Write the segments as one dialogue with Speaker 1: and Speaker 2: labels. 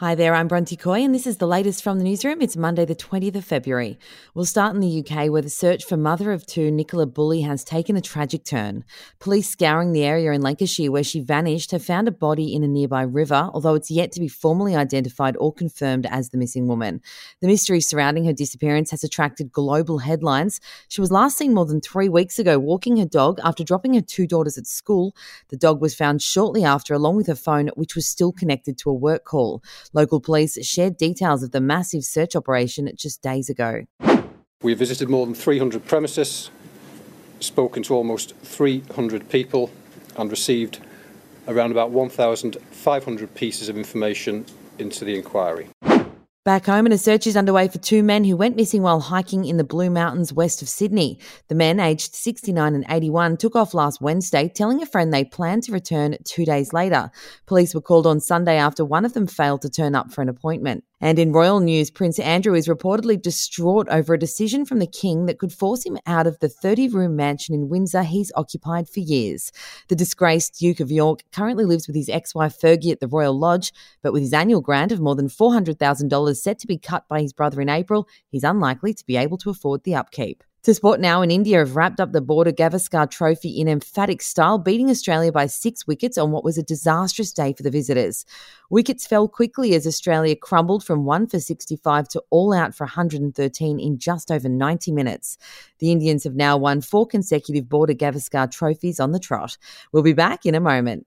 Speaker 1: Hi there, I'm Bronte Coy, and this is the latest from the newsroom. It's Monday, the 20th of February. We'll start in the UK, where the search for mother of two, Nicola Bulley, has taken a tragic turn. Police scouring the area in Lancashire where she vanished have found a body in a nearby river, although it's yet to be formally identified or confirmed as the missing woman. The mystery surrounding her disappearance has attracted global headlines. She was last seen more than three weeks ago walking her dog after dropping her two daughters at school. The dog was found shortly after, along with her phone, which was still connected to a work call. Local police shared details of the massive search operation just days ago.
Speaker 2: We visited more than 300 premises, spoken to almost 300 people, and received around about 1,500 pieces of information into the inquiry.
Speaker 1: Back home, and a search is underway for two men who went missing while hiking in the Blue Mountains west of Sydney. The men, aged 69 and 81, took off last Wednesday, telling a friend they planned to return two days later. Police were called on Sunday after one of them failed to turn up for an appointment. And in royal news, Prince Andrew is reportedly distraught over a decision from the King that could force him out of the 30 room mansion in Windsor he's occupied for years. The disgraced Duke of York currently lives with his ex wife Fergie at the Royal Lodge, but with his annual grant of more than $400,000 set to be cut by his brother in April, he's unlikely to be able to afford the upkeep. To sport now in India have wrapped up the Border Gavaskar Trophy in emphatic style, beating Australia by six wickets on what was a disastrous day for the visitors. Wickets fell quickly as Australia crumbled from 1 for 65 to all out for 113 in just over 90 minutes. The Indians have now won four consecutive Border Gavaskar trophies on the trot. We'll be back in a moment.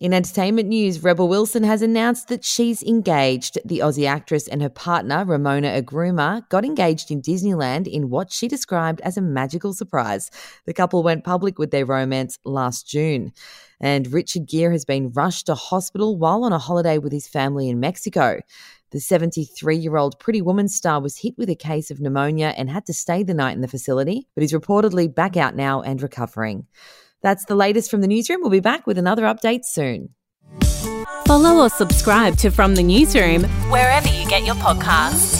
Speaker 1: In entertainment news, Rebel Wilson has announced that she's engaged. The Aussie actress and her partner, Ramona Agruma, got engaged in Disneyland in what she described as a magical surprise. The couple went public with their romance last June. And Richard Gere has been rushed to hospital while on a holiday with his family in Mexico. The 73 year old Pretty Woman star was hit with a case of pneumonia and had to stay the night in the facility, but is reportedly back out now and recovering. That's the latest from the newsroom. We'll be back with another update soon.
Speaker 3: Follow or subscribe to From the Newsroom wherever you get your podcasts.